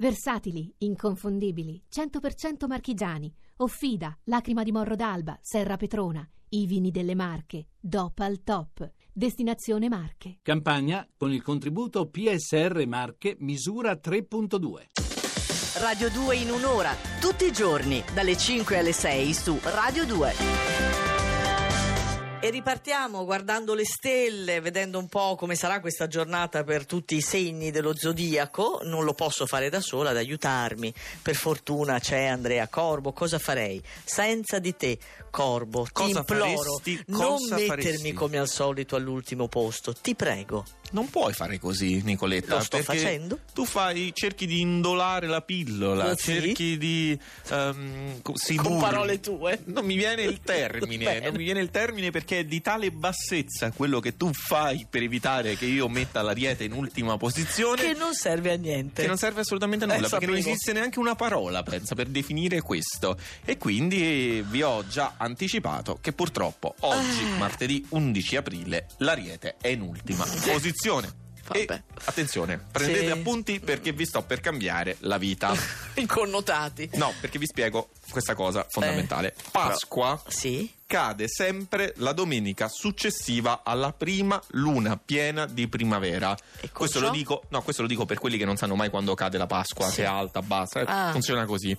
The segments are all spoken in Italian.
Versatili, inconfondibili, 100% marchigiani. Offida, Lacrima di Morro d'Alba, Serra Petrona. I vini delle Marche. DOP al top. Destinazione Marche. Campagna con il contributo PSR Marche misura 3.2. Radio 2 in un'ora, tutti i giorni, dalle 5 alle 6 su Radio 2. E ripartiamo guardando le stelle, vedendo un po' come sarà questa giornata per tutti i segni dello zodiaco. Non lo posso fare da sola, ad aiutarmi. Per fortuna c'è Andrea Corbo. Cosa farei senza di te, Corbo? Cosa ti imploro, faresti? non Cosa mettermi faresti? come al solito all'ultimo posto. Ti prego. Non puoi fare così, Nicoletta. Lo sto perché facendo. Tu fai, cerchi di indolare la pillola, Oh, sì? cerchi di. sedurre. Con parole tue. Non mi viene il termine, non mi viene il termine perché è di tale bassezza quello che tu fai per evitare che io metta l'ariete in ultima posizione. Che non serve a niente. che non serve assolutamente a Eh, nulla perché non sapevo. esiste neanche una parola, pensa, per definire questo. E quindi vi ho già anticipato che purtroppo oggi, Ah. martedì 11 aprile, l'Ariete è in ultima posizione. E Vabbè. attenzione, prendete Sì. appunti perché vi sto per cambiare la vita. I connotati. No, perché vi spiego questa cosa fondamentale. Eh, Pasqua Sì? Cade sempre la domenica successiva alla prima luna piena di primavera. Questo lo, dico, no, questo lo dico per quelli che non sanno mai quando cade la Pasqua, Sì. se è alta, bassa, eh, Ah. funziona così.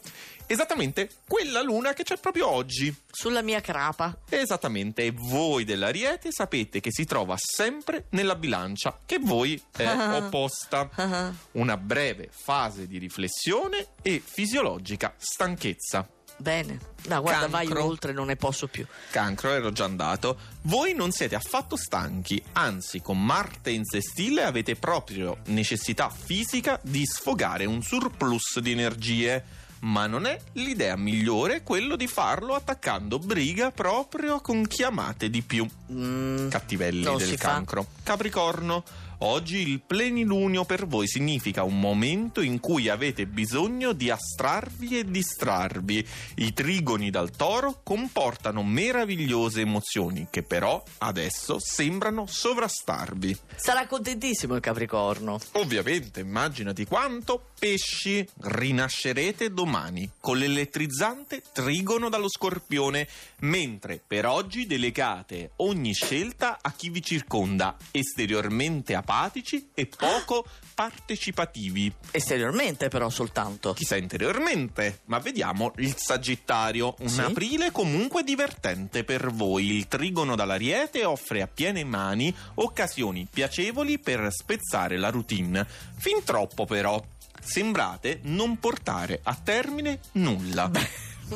Esattamente quella luna che c'è proprio oggi. Sulla mia crapa. Esattamente, e voi dell'Ariete sapete che si trova sempre nella bilancia, che voi è Ah. opposta. Ah. Una breve fase di riflessione e fisiologica stanchezza. Bene. No, guarda, vai Cancro. oltre, non ne posso più. Cancro, ero già andato. Voi non siete affatto stanchi, anzi, con Marte in sestile avete proprio necessità fisica di sfogare un surplus di energie. Ma non è l'idea migliore quello di farlo attaccando briga proprio con chi amate di più. Mm, Cattivelli del si fa. cancro. Capricorno. Oggi il plenilunio per voi significa un momento in cui avete bisogno di astrarvi e distrarvi. I trigoni dal toro comportano meravigliose emozioni che però adesso sembrano sovrastarvi. sarà contentissimo il Capricorno. Ovviamente, immaginati quanto pesci rinascerete domani con l'elettrizzante trigono dallo scorpione, mentre per oggi delegate ogni scelta a chi vi circonda, esteriormente apatici e poco partecipativi. Esteriormente, però, soltanto. Chissà interiormente, ma vediamo il Sagittario. Un Sì. aprile comunque divertente per voi. Il trigono dall'Ariete offre a piene mani occasioni piacevoli per spezzare la routine. Fin troppo però. Sembrate non portare a termine nulla. Beh,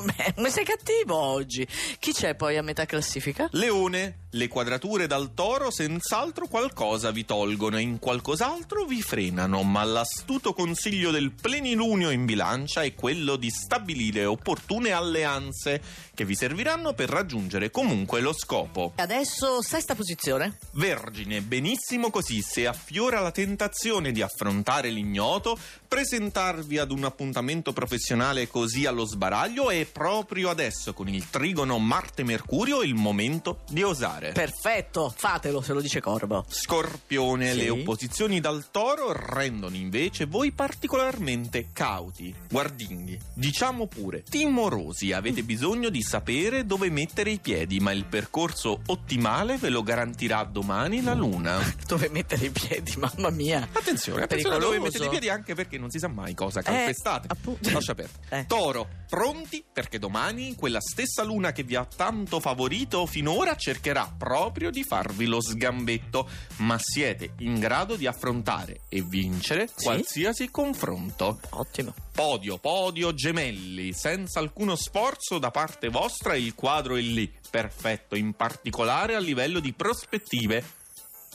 ma sei cattivo oggi. Chi c'è poi a metà classifica? Leone, le quadrature dal toro senz'altro qualcosa vi tolgono e in qualcos'altro vi frenano, ma l'astuto consiglio del plenilunio in bilancia è quello di stabilire opportune alleanze che vi serviranno per raggiungere comunque lo scopo. Adesso, sesta posizione. Vergine, benissimo così, se affiora la tentazione di affrontare l'ignoto, presentarvi ad un appuntamento professionale così allo sbaraglio è proprio adesso con il trigono Marte-Mercurio il momento di osare. Perfetto, fatelo se lo dice Corbo. Scorpione, Sì. le opposizioni dal toro rendono invece voi particolarmente cauti, guardinghi, diciamo pure timorosi. Avete bisogno di sapere dove mettere i piedi, ma il percorso ottimale ve lo garantirà domani la luna. Dove mettere i piedi, mamma mia. Attenzione, attenzione dove mettete i piedi anche perché non si sa mai cosa calpestate. appunto. Lascia aperto. Eh. Toro, pronti perché domani quella stessa luna che vi ha tanto favorito finora cercherà proprio di farvi lo sgambetto, ma siete in grado di affrontare e vincere Sì? qualsiasi confronto. Ottimo. Podio, podio, gemelli, senza alcuno sforzo da parte vostra il quadro è lì, perfetto, in particolare a livello di prospettive.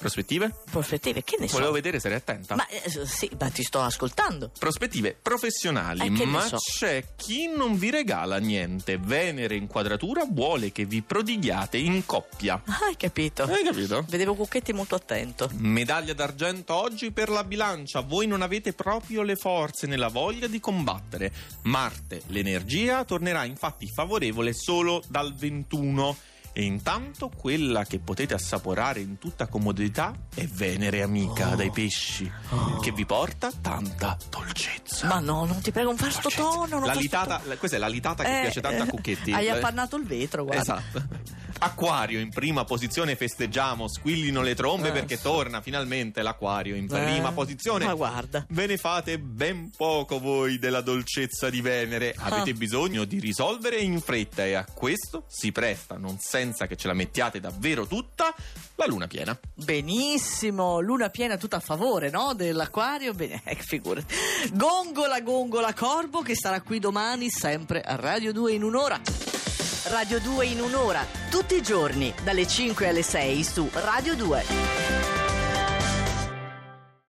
Prospettive? Prospettive, che ne so? Volevo vedere se eri attenta. Ma eh, sì, ma ti sto ascoltando. Prospettive professionali, Eh, ma so. c'è chi non vi regala niente. Venere in quadratura vuole che vi prodighiate in coppia. Ah, Hai capito? Hai capito? Vedevo Cucchetti molto attento. Medaglia d'argento oggi per la bilancia. Voi non avete proprio le forze né la voglia di combattere. Marte, l'energia, tornerà infatti favorevole solo dal 21. E intanto quella che potete assaporare in tutta comodità è Venere amica Oh. dai pesci, Oh. che vi porta tanta dolcezza. Ma no, non ti prego, non fare sto tono. non la far litata, tono. questa è la litata che Eh, piace tanto a eh, Cucchetti. Hai Eh, appannato il vetro, guarda. Esatto. Acquario in prima posizione, festeggiamo, squillino le trombe Eh, perché sì. torna finalmente l'acquario in Eh, prima posizione. Ma guarda. Ve ne fate ben poco voi della dolcezza di Venere. Ah. Avete bisogno di risolvere in fretta e a questo si presta, non senza che ce la mettiate davvero tutta, la luna piena. Benissimo, luna piena tutta a favore, no? Dell'acquario. Bene, eh, figurati. Gongola, gongola, corbo che starà qui domani sempre a Radio 2 in un'ora. Radio 2 in un'ora, tutti i giorni, dalle 5 alle 6 su Radio 2.